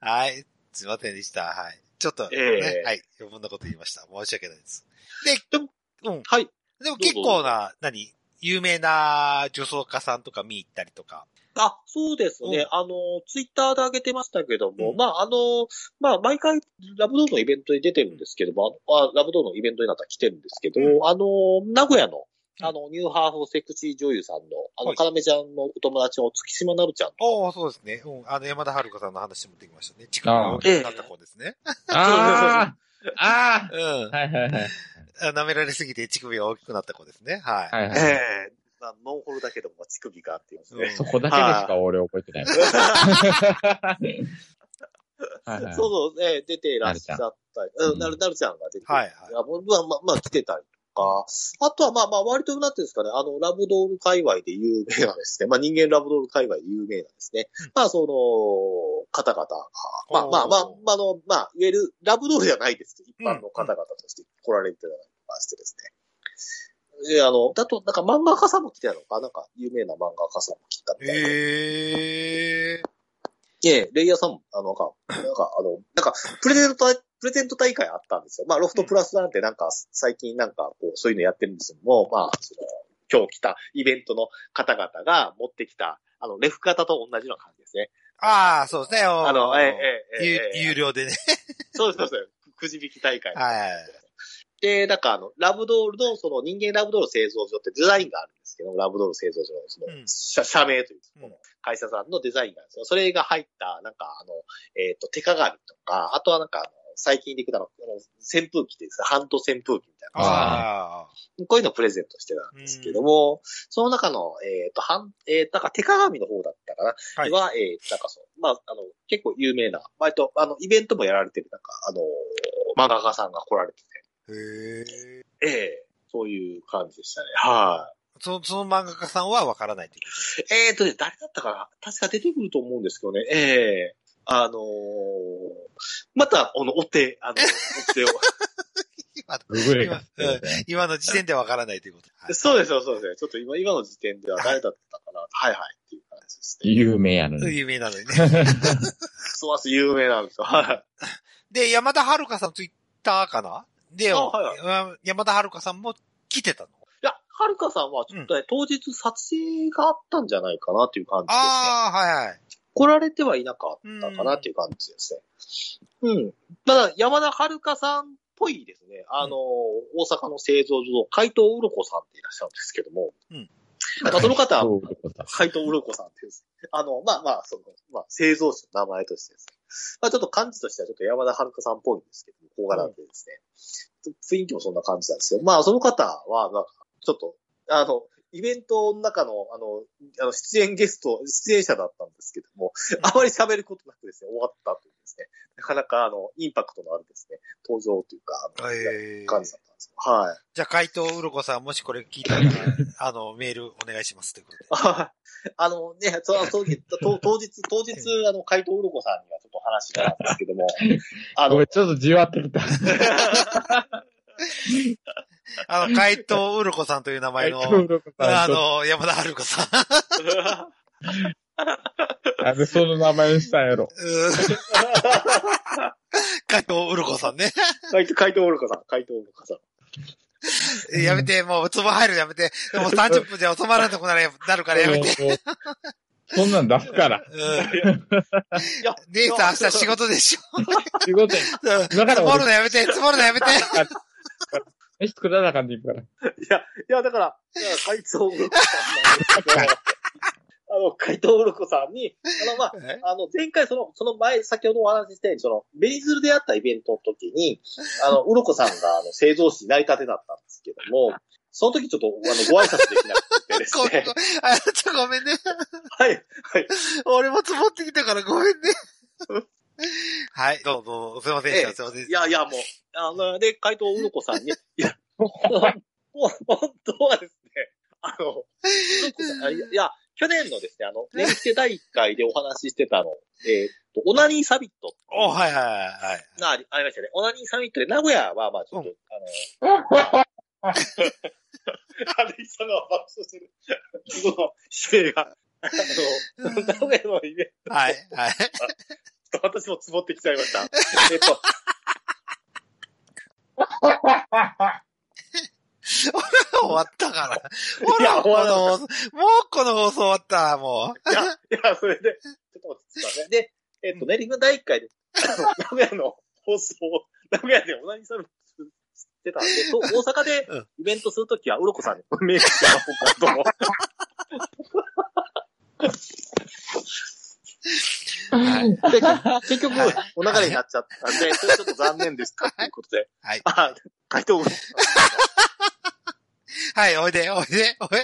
はい。すいませんでした。はい。ちょっと、ね、ええはい。余分なこと言いました。申し訳ないです。で、でもうん。はい。でも結構な、何？有名な女装家さんとか見に行ったりとか。あ、そうですね。うんあの、ツイッターで上げてましたけども、うんまあ、あの、まあ、毎回、ラブドールのイベントに出てるんですけども、あラブドールのイベントになったら来てるんですけど、うんあの、名古屋の、うんあの、ニューハーフセクシー女優さんの、あの、はいかなめちゃんのお友達の月島なるちゃんと、おおそうですね。うん。あの、山田遥さんの話もできましたね。地区が大きくなった子ですね。あああうんあ。はいはいはい。あ。舐められすぎて乳首が大きくなった子ですね。はい。はいはい。ええまあ、ノンホルだけども、乳首がっていうですね。うんそこだけでしか俺覚えてない。はいはいそうそう、えー出ていらっしゃったり、うん、なる、なるちゃんが出て、はいはいあもうまあ、まあ、まあ、来てたりとか、あとはまあまあ、割となんていうんですかね、あの、ラブドール界隈で有名なですね、まあ人間ラブドール界隈で有名なですね、うん。まあその、方々が、まあまあまあ、まあ、あの、まあ、いわゆるラブドールじゃないですけど、一般の方々として来られてたりとかしてですね。で、あの、だと、なんか漫画家さんも来てたのか、な。んか有名な漫画家さんも来たみたいで。ええええ、レイヤーさんも、あの、なんか、なんか、あの、なんか、プレゼント大、プレゼント大会あったんですよ。まあ、ロフトプラスなんてなんか、最近なんか、こう、そういうのやってるんですけども、まあ、その、今日来たイベントの方々が持ってきた、あの、レフ型と同じような感じですね。ああ、そうですね。あの、ええ、ええ、有ええ、有料でね。そうです、そうです。くじ引き大会。はい。で、なんかあの、ラブドールの、その人間ラブドール製造所ってデザインがあるんですけど、ラブドール製造所の、そのうん、社社名という、うんこの会社さんのデザインがあるんですよ。それが入った、なんかあの、えっ、と、手鏡とか、あとはなんかあの、最近でいくとあの、あの扇風機っていうんですか、ハンド扇風機みたいな。ああ。こういうのをプレゼントしてたんですけども、その中の、えっ、と、はん、えー、なんか手鏡の方だったかな、はいは、えー、なんかそう、まあ、あの、結構有名な、割と、あの、イベントもやられてる、なんか、あの、漫画家さんが来られてて、へえ。ええそういう感じでしたね。はい、その、その漫画家さんはわからないというこえーとね、誰だったかな？確か出てくると思うんですけどね。ええあのーまた、あの、お手、あの、お手を。今の、今うん今の時点でわからないということ。はいそうですよ、そうですよ。ちょっと今、今の時点では誰だったかな。はいはいっていう感じですね。有名やのに。有名なのにね。そうです、有名なんですよ。はい。で、山田遥さんツイッターかな？で、あはい山田遥さんも来てたの？いや、はるかさんはちょっとね、当日撮影があったんじゃないかなっていう感じですね。ああ、はいはい。来られてはいなかったかなっていう感じですね。うん。ただ、山田遥さんっぽいですね。あの、大阪の製造所の海藤うろこさんっていらっしゃるんですけども。うん。まあ、その方は、海藤うろこさんっていうんです。あの、まあまあ、その、まあ、製造者の名前としてですね。まあ、ちょっと感じとしてはちょっと山田遥さんっぽいんですけども、小柄でですね。雰囲気もそんな感じなんですよ。まあ、その方は、なんか、ちょっと、あの、イベントの中の、あの、あの出演ゲスト、出演者だったんですけども、あまり喋ることなくですね、終わったというですね、なかなか、あの、インパクトのあるですね、登場というか、あのえー感じだったんですよ。はい。じゃあ、海藤うろこさん、もしこれ聞いたら、あの、メールお願いしますということで。あ あのね、その当日、当当日、当日、あの、海藤うろこさんにはちょっと話したんですけども、あのごめん、、ちょっとじわってきた。あの、海藤うろこさんという名前の、あの、山田遥さん。なんでその名前にしたんやろ。うん海藤うろこさんね。海藤、海藤うろこさん、海藤うろこさん。やめて、もう、ツボ入るのやめて。でも30分じゃ収まらなくなるなるからやめて。そんなん出すから。姉さん明日仕事でしょ。仕事やうん 積もるのやめて、積もるのやめて。飯作らなあかんでいいから。いや、いや、だから、いや海藤うろこさんなんですけど、あの、海藤うろこさんに、あの、まあ、え？あの、前回その、その前、先ほどお話ししたように、その、ベニズルであったイベントの時に、あの、うろこさんが、あの、製造士になりたてだったんですけども、その時ちょっと、あの、ご挨拶できなくてですごめんね。あ、ちょ、ごめんね。はい、はい。俺も積もってきたからごめんね。はい、どうぞすいませんでした、ええすいませんいやいや、もう、あの、で、海藤うろこさんに、いや、本当はですね、あの、うろこさんあいや去年のですね、あの、年生第1回でお話ししてたの、えーっと、オナニーサミットた。お、はいはいはい。がありましたね。オナニーサミットで名古屋は、まあちょっと、あの、あれ、さんが爆笑してる。その、指名が。あの、名古屋のイベンはい、はい。ト、私も積もってきちゃいました。えっと、終わったから。いやほら、終わこの、もうこの放送終わった、もう。いや、いや、それで、ちょっと待ってね。で、えっと、練馬第1回で、名古屋の放送を、名古屋でオナニーサミットしてた？んで、と 大阪でうんイベントするときは、うろこさんにメールしてもらおう。はい。で結局、お流れになっちゃったんで、それちょっと残念でしたということで。はい。あ、回答 はい、おいで、おいで、おい。ちょっ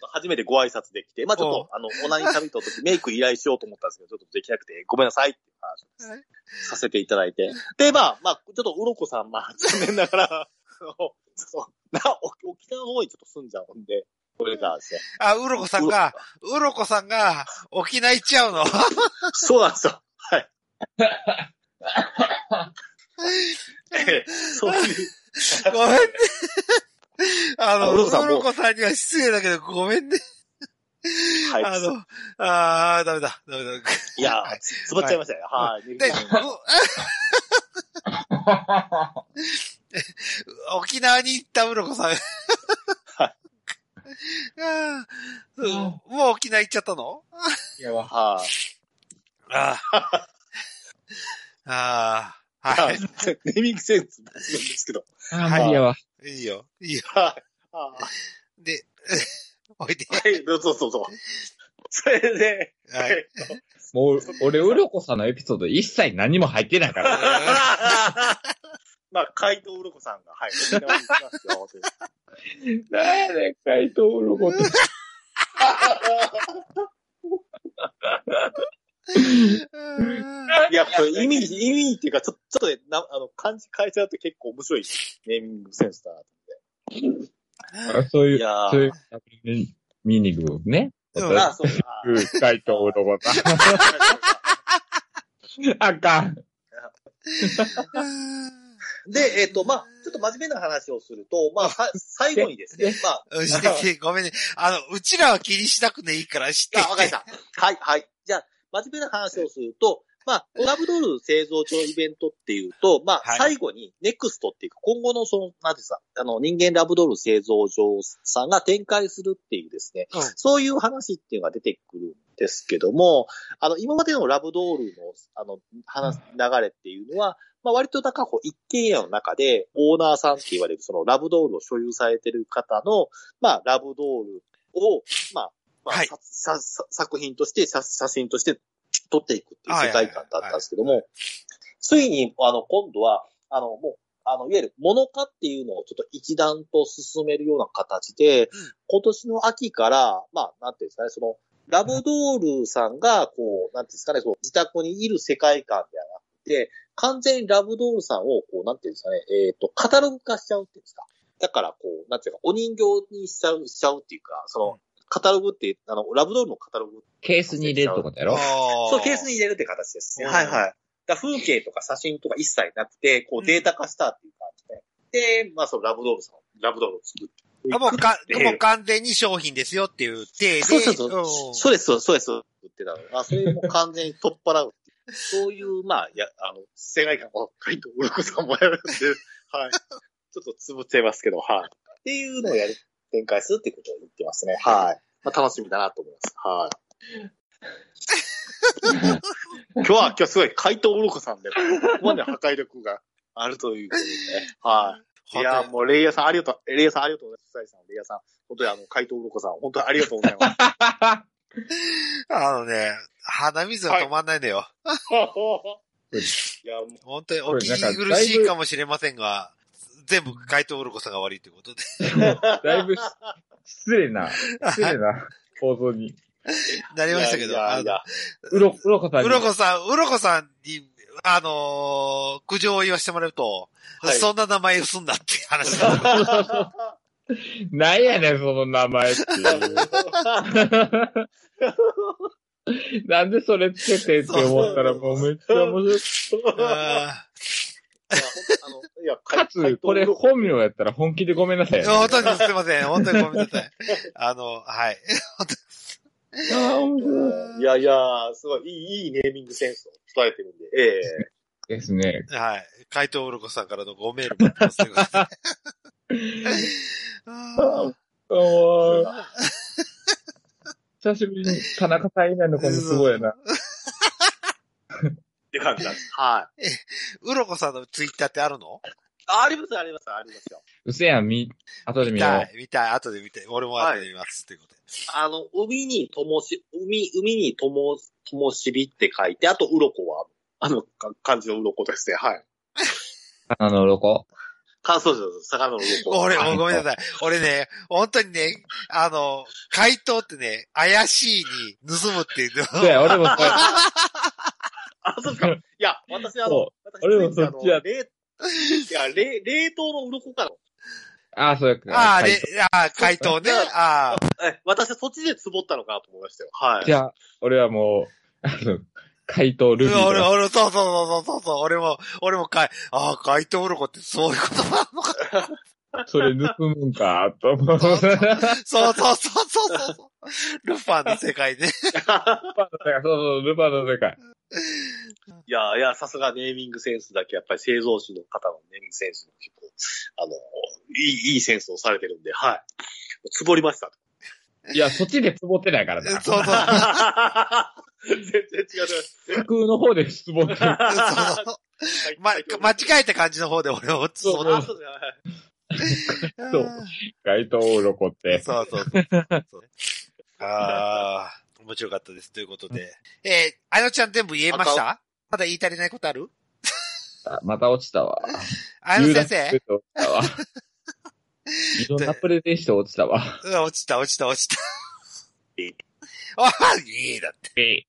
と初めてご挨拶できて、まあちょっと、あの、オナニーサミットの時メイク依頼しようと思ったんですけど、ちょっとできなくて、ごめんなさいっていう話をはいさせていただいて。で、まあ、まあ、ちょっとうろこさん、まあ、残念ながら、そうな、沖沖縄の方にちょっと住んじゃうんで、これがですね。あ、うろこさんが、うろこさんが、沖縄行っちゃうの？そうなんですよ。はい。ええそういう。ごめんね。あの、うろこさんには失礼だけど、ごめんね。はい。あの、あー、ダメだ、ダメだ。いやはい、つつぼっちゃいましたよ。はい。で、う 沖縄に行ったうろこさん。うんもう沖縄行っちゃったの？いやわ。はい。ああ。ああ。はい。ネーミングセンス抜群ですけど。あ、無理やわ。いいよ。いいよ。はい。あで、おいで。はい、どうぞどうぞ。それで、はい。えっともう、俺、うろこさんのエピソード一切何も入ってないから。まあ、怪盗うろこさんが、はい、沖縄に行きますよ。というなんやねん、怪盗うろこって。いや、これ意味、意味っていうか、ちょちょっとね、なあの、漢字変えちゃうと結構面白いネーミングセンスだなとあそういう、いやーそういうミーニングね。うん思って。あ、そうか。うん怪盗うろこさん。あかん。で、えっ、と、まあ、ちょっと真面目な話をすると、まあ、さ 最後にですね、まあ、ごめんね。あの、うちらは気にしなくていいから知ってあ、わかりました。はい、はい。じゃあ、真面目な話をすると、まあ、ラブドール製造所のイベントっていうと、まあ、はい最後に、ネクストっていうか、今後のその、なんていうんですか、あの、人間ラブドール製造所さんが展開するっていうですね、うんそういう話っていうのが出てくるんですけども、あの、今までのラブドールの、あの、話、流れっていうのは、まあ、割となんかこう、一軒家の中で、オーナーさんって言われる、そのラブドールを所有されてる方の、まあ、ラブドールを、まあ、まあはい。さささ作品として、写写真として撮っていくっていう世界観だったんですけども、ついに、あの、今度は、あの、もう、あの、いわゆる、物化っていうのをちょっと一段と進めるような形で、今年の秋から、まあ、なんていうんですかね、その、ラブドールさんが、こう、なんていうんですかね、その自宅にいる世界観ではなくて、完全にラブドールさんを、こう、なんていうんですかね、えっ、と、カタログ化しちゃうっていうんですか。だから、こう、なんていうか、お人形にしちゃう、しちゃうっていうか、その、カタログって、あの、ラブドールのカタログケースに入れるってことやろ？そう、ケースに入れるって形ですね。うんはいはい。だから風景とか写真とか一切なくて、こうデータ化したっていう感じで。で、まあそのラブドールさん、ラブドールを作ってもうか、でもう完全に商品ですよっていう体で。そうそうそう。うんそうです、そうです、そうです。ってたの。あ、それも完全に取っ払う。そういう、まあ、や、あの、世界観を、カイトウルクさんもやるんで、はい。ちょっとつぶっちゃいますけど、はい。っていうのをやる、展開するっていうことを言ってますね。はい。まあ、楽しみだなと思います。はい。今日は、今日はすごい、怪盗ウルコさんで、ここまで破壊力があるということでね。はい。いや、もう、レイヤーさんありがとう、レイヤーさんありがとうございます。サイさん、レイヤーさん。本当にあの、怪盗ウルコさん、本当にありがとうございます。あのね、鼻水が止まんないのよ。いや、もう、本当にお聞き苦しいかもしれませんが、全部怪盗ウルコさんが悪いということで。だいぶし失礼な、失礼な放送に。なりましたけど、いやあのうろ、うろこさんに。うろこさん、うろこさんに、あのー苦情を言わせてもらうと、はいそんな名前をすんだって話だ。なんやねん、その名前っていう。なんでそれつけてって思ったらもうめっちゃ面白い。あいや、ほんあの、いや、かつ、これ本名やったら本気でごめんなさい。本当にすいません。本当にごめんなさい。あの、はい。あー面白いいやいや、すごい、いい、いいネーミングセンスを伝えてるんで、ええですね。はい。怪盗うろこさんからのごメール待ってますということで。久しぶりに田中さん以外の子にすごいな。って感じなんです。はい。うろこさんのツイッターってあるの？ああります、あります、ありますよ。うせやん、み、後で見よう。見たい、見たい、後で見て、俺も後で見ます、ということで。あの、海にともし、海、海にとも、ともしびって書いて、あと、鱗は、あの、か漢字の鱗ですね。はい。あの、ロコ。感想です。魚の鱗。俺、はいもうごめんなさい。俺ね、本当にね、あの、回答ってね、怪しいに盗むっていうの。そうや、俺もそうや。あ、そうですか。いや、私、あのそ、私、俺もそっちいや、冷、冷凍の鱗から。ああ、そうやか。ああ、はいで、ああ、回答ね。ああ、え、私はそっちで壺ったのかなと思いましたよ。はい。じゃあ、俺はもう、あの、怪盗ルビーと俺、か。俺、そうそうそうそうそう、俺も、俺もかい、ああ、回答鱗ってそういうことなのか。それ盗むんか、と思う。そうそうそうそうそうそう。ルパンの世界で。ルパンの世界、そうそう、ルパンの世界。いや、いや、さすがネーミングセンスだけ、やっぱり製造士の方のネーミングセンスも結構、あの、いい、いいセンスをされてるんで、はい。つぼりました。いや、そっちでつぼってないからな。そうそう。全然違う。架空の方でつぼってる。そうま、間違えた感じの方で俺をつそうそうあ、そうだ、はい。そう怪盗鱗って。そうそうそう。ああ、面白かったです。ということで。えー、あのちゃん全部言えました？まだ言い足りないことある？あまた落ちたわ。あの先生？落ちたわ。いろんなプレゼンして落ちたわ。うん落ちた、落ちた、落ちた。ああ、いいだって。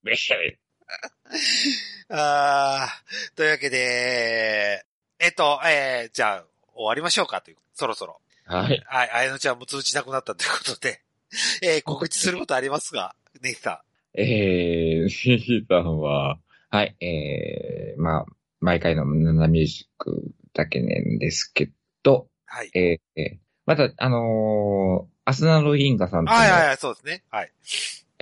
ああ、というわけで、えっと、えー、じゃあ、終わりましょうかという。そろそろ。はい。はい、あやのちゃんも通知なくなったということで、えー、告知することありますが、ネヒさえー、シーさんは、はい、えー、まあ、毎回のナナミュージックだけなんですけど、はい。えーえーまた、あのーアスナロギンガさんとのはいはいはい、そうですね。はい。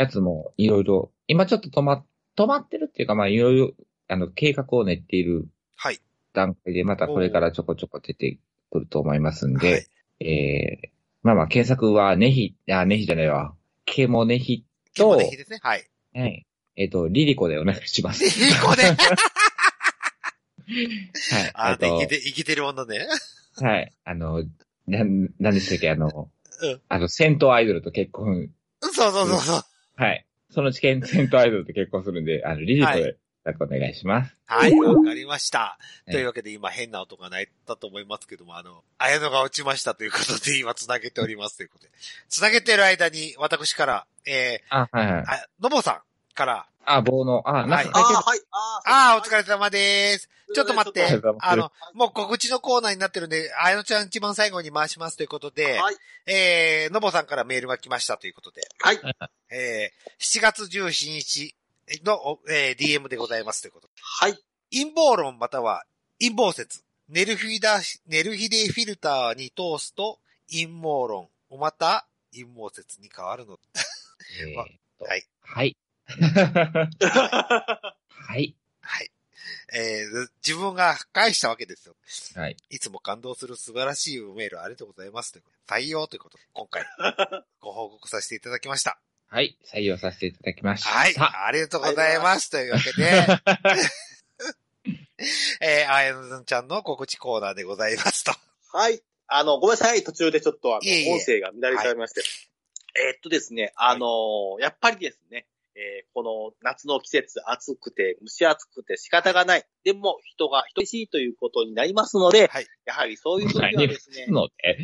やつもいろいろ、今ちょっと止ま、止まってるっていうか、まあいろいろ、あの、計画を練っているはい。段階で、またこれからちょこちょこ出てくると思いますんで、はい。えー、まあまあ検索はネヒ、あ、ネヒじゃないわ。ケモネヒと、でいいですね。はい。はい。えっ、と、リリコでお願いします。いい子で。はい。あ、えっとで、生きて、生きてるものね。はい。あの、なん、なんでしたっけ、あの、うんあの、戦闘アイドルと結婚、そうそうそうそう。はい。その知見、戦闘アイドルと結婚するんで、あの、リリコはで、お願いします。はい、わかりました。いというわけで今変な音が鳴ったと思いますけども、あの、綾野が落ちましたということで今繋げておりますということで。繋げてる間に私から、えあ、はいはいー、。あ、のぼさんから、あ、棒の、あ、なんか書いああ、はい。ああー、お疲れ様です。ちょっと待ってあの、もう告知のコーナーになってるんで、あやのちゃん一番最後に回しますということで、はい。えー、のぼさんからメールが来ましたということで、はい。えー、7月17日の、おえー、DM でございますということで。はい。陰謀論または陰謀説。ネルフィダ、ネルヒデフィルターに通すと陰謀論。また陰謀説に変わるの。えーと はい。はい。はい。はい。えー、自分が返したわけですよ。はい。いつも感動する素晴らしいメールありがとうございます。採用ということで、今回 ご報告させていただきました。はい。採用させていただきました。はい。ありがとうございます。というわけで、えー、あやのちゃんの告知コーナーでございますと。はい。あの、ごめんなさい。途中でちょっと、あいえいえの、音声が乱れちゃいまして。えーっとですね、あのーやっぱりですね、えーこの夏の季節暑くて、蒸し暑くて仕方がない。でも人が人しいということになりますので、はいやはりそういう時はですね、ので、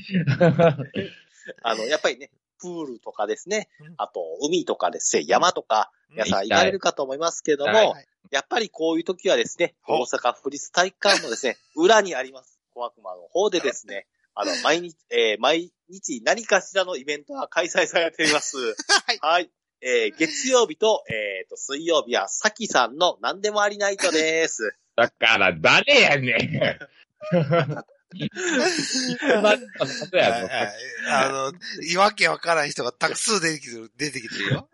あの、やっぱりね、プールとかですねうん、あと海とかですね、山とか、皆さん行かれるかと思いますけども、はいやっぱりこういう時はですね、大阪府立体育館のですね、裏にあります、小悪魔の方でですね、あの、毎日、えー毎日何かしらのイベントが開催されています。はい。はい。えー月曜日と、えーと、水曜日は、さきさんの何でもありナイトです。だから誰やねん。まあそうやろあの、わけわからん人がたくさん出てきてる、出てきてるよ。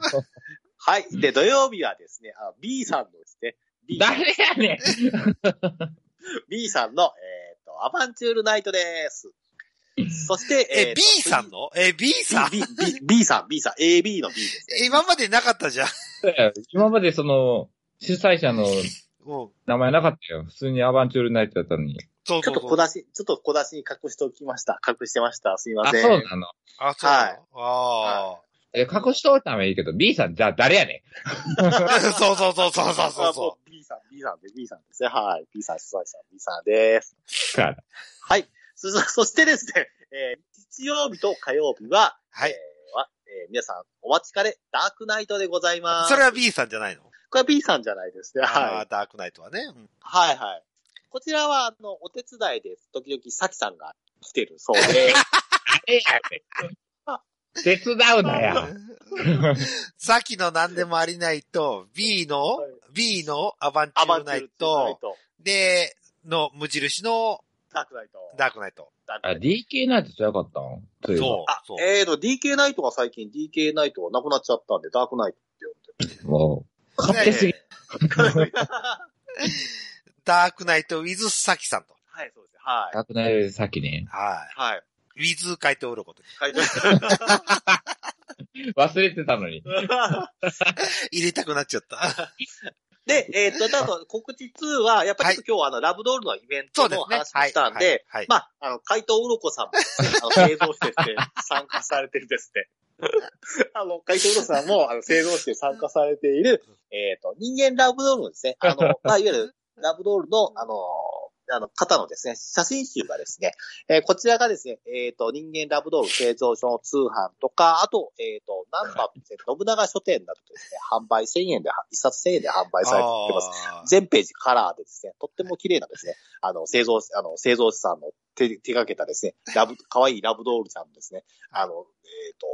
はい。で、土曜日はですね、あの B さんのですね、B さん誰やねん。B さんの、えっ、と、アバンチュールナイトです。そして、え、B さんの？え、B さん？B, B, B さん、B さん、AB の B ですね。今までなかったじゃん。今までその、主催者のうん。名前なかったよ。普通にアバンチュールナイトだったのに。ちょっそうそうそう。と小出し、ちょっと小出しに隠しておきました。隠してました。すいまあ、せん。そうなの。あ、そうなの、はいあえ、隠しといたらいいけど、B さん、じゃあ誰やねあ。そうそうそうそうそうそうあそ B さん、B さんで、B さんですね。はい。B さん、主催者、B さんです。はい。そ、そ そしてですね、えー日曜日と火曜日は、はいえーはえー皆さん、お待ちかね、ダークナイトでございまう。す。それは B さんじゃないの？これは B さんじゃないですね。あはい。あ、ダークナイトはね。うんはいはい。こちらは、あの、お手伝いです。時々、さきさんが来てるそうで。誰やねん。手伝うなや。さっきの何でもありないと、B の、はい B のアバンチュールナイト。で、の無印のダークナイト。ダークナイト。あ、ダークナイト DK ナイトじゃなかったんそういえばそう。あそう、えーと、DK ナイトが最近 DK ナイトがなくなっちゃったんで、ダークナイトってもう、勝手すぎ。呼んでる。ダークナイト with サキさんと。はい、そうですね。はい。ダークナイトさっきね。ははい。い。with 回答鱗と。書いて忘れてたのに。入れたくなっちゃった。で、えっ、と、あと、告知2は、やっぱり今日はあの、ラブドールのイベントの。話もしたんで。まあ、あの、怪盗うろこさんもあの、製造してですね、参加されてるですね。あの、怪盗うろこさんも、あの、製造して参加されている、えっ、と、人間ラブドールのですね、あの、まあ、いわゆる、ラブドールの、あの、あの、方のですね、写真集がですね、えーこちらがですね、えっ、と、人間ラブドール製造所の通販とか、あと、えっ、と、ナンバーですね、信長書店などでですね、販売1000円で、一冊1000円で販売されてます。全ページカラーでですね、とっても綺麗なですね、あの、製造、あの、製造士さんの手、手掛けたですね、ラブ、可愛いラブドールちゃんのですね、あの、えっ、と、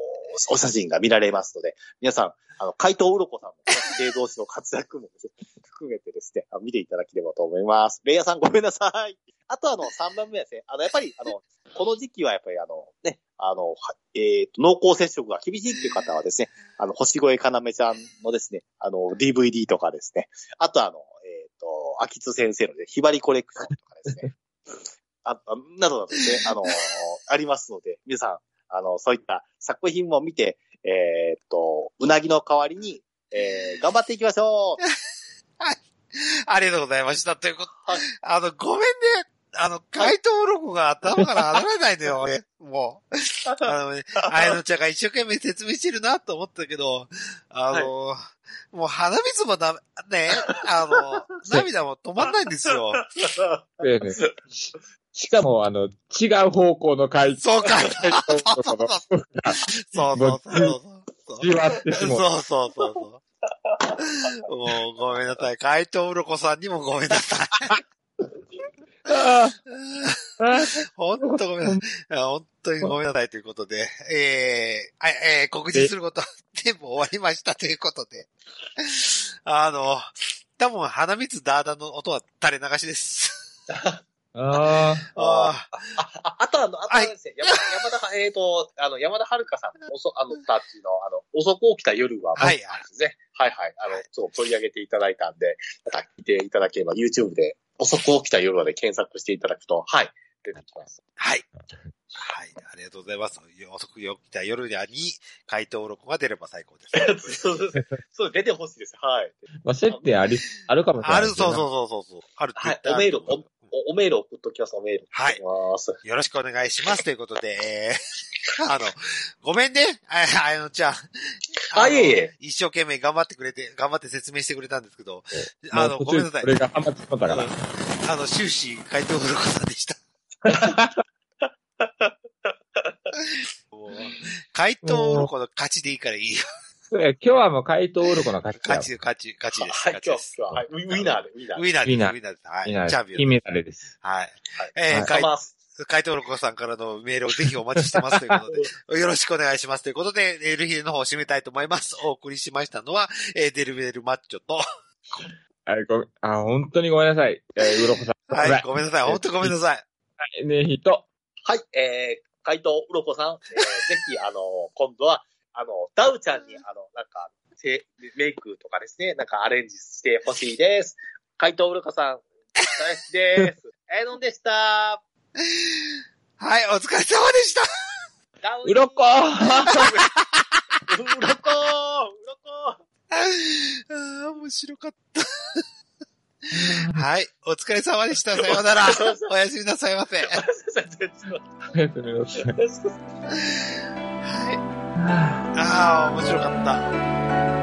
お写真が見られますので、皆さん、あの、怪盗うろこさんの、ね、製造士の活躍もね、含めてですね、見ていただければと思います。レイヤーさんごめんなさい。あとあの、3番目はですね、あの、やっぱり、あの、この時期はやっぱりあの、ね、あの、はえっ、と、濃厚接触が厳しいっていう方はですね、あの、星越かなめちゃんのですね、あの、DVD とかですね、あとあの、と、秋津先生のね、ひばりコレクションとかですね、あ、あなどなどですね、あの、ありますので、皆さん、あの、そういった作品も見て、えっ、と、うなぎの代わりに、えー、頑張っていきましょう ありがとうございました。ということ、はいあの、ごめんね。あの、回答録が頭から離れないのよ、俺。もう。あのね、あやのちゃんが一生懸命説明してるなと思ったけど、あの、もう鼻水もダメ、ね、あの、涙も止まんないんですよ。でねししかも、あの、違う方向の回答。そうか。回答とこのそうそうそうそう。じわってしそう。そうそうそう。もうごめんなさい。怪盗うろこさんにもごめんなさい。あああ 本当ごめんなさい。本当にごめんなさいということで、えー、あえー告知すること全部終わりましたということで。あの、多分鼻水ダーダの音は垂れ流しです。あああ、ああとあの、あとあはいれですね、山山田、えっ、と、あの、山田遥さんの、おそ、あの、たちの、あの、遅く起きた夜は、はいですね。はいはい。あの、そう、取り上げていただいたんで、また聞いていただければ、YouTube で、遅く起きた夜はで検索していただくと、はい、出てきます。はい。はい。ありがとうございます。遅く起きた夜に、回答録が出れば最高です。そうそう、出てほしいです。はい。まあ、接点あり、あるかもしれなある、いですよね。そうそうそうそう。あるってはい言っ。たおメール、お、おおメール送っときます、おメール。はい。よろしくお願いします。ということで、えー、あの、ごめんね、ああやのちゃん。あいえいえの一生懸命頑張ってくれて、頑張って説明してくれたんですけど、もあの、ごめんなさいこ。れがハマってたから。あの、終始、回答古子さんでした。回答古子の勝ちでいいからいいよ。今日はもう怪盗オルコの勝ちだ勝ち、勝ち、勝ちです。はい、勝ちです。今日今日は、はい、ウィナーで、ウィナーで。ウィナーです。ウィナーです。はい。チャンピオン。金メダルです。はい。はいえー、はいます。回答録さんからのメールをぜひお待ちしてますということで、よろしくお願いしますということで、エルヒレの方を締めたいと思います。お送りしましたのは、えーデルベルマッチョと、あ、ごめん、あ、本当にごめんなさい。えー、うろこさん。はい、ごめんなさい。本当ごめんなさい。い。ねひと。はい、えー、怪盗うろこさん、えー、ぜひ、あの、今度は、あの、ダウちゃんに、あの、なんか、せメイクとかですね、なんかアレンジしてほしいです。怪盗うろこさん、大好きです。えーのんでした。はい、お疲れ様でした。ダウうろこうろこうろこあー面白かった。はい、お疲れ様でした。さようなら。おやすみなさいませ。はおやすみなさい。い。ああ、面白かった。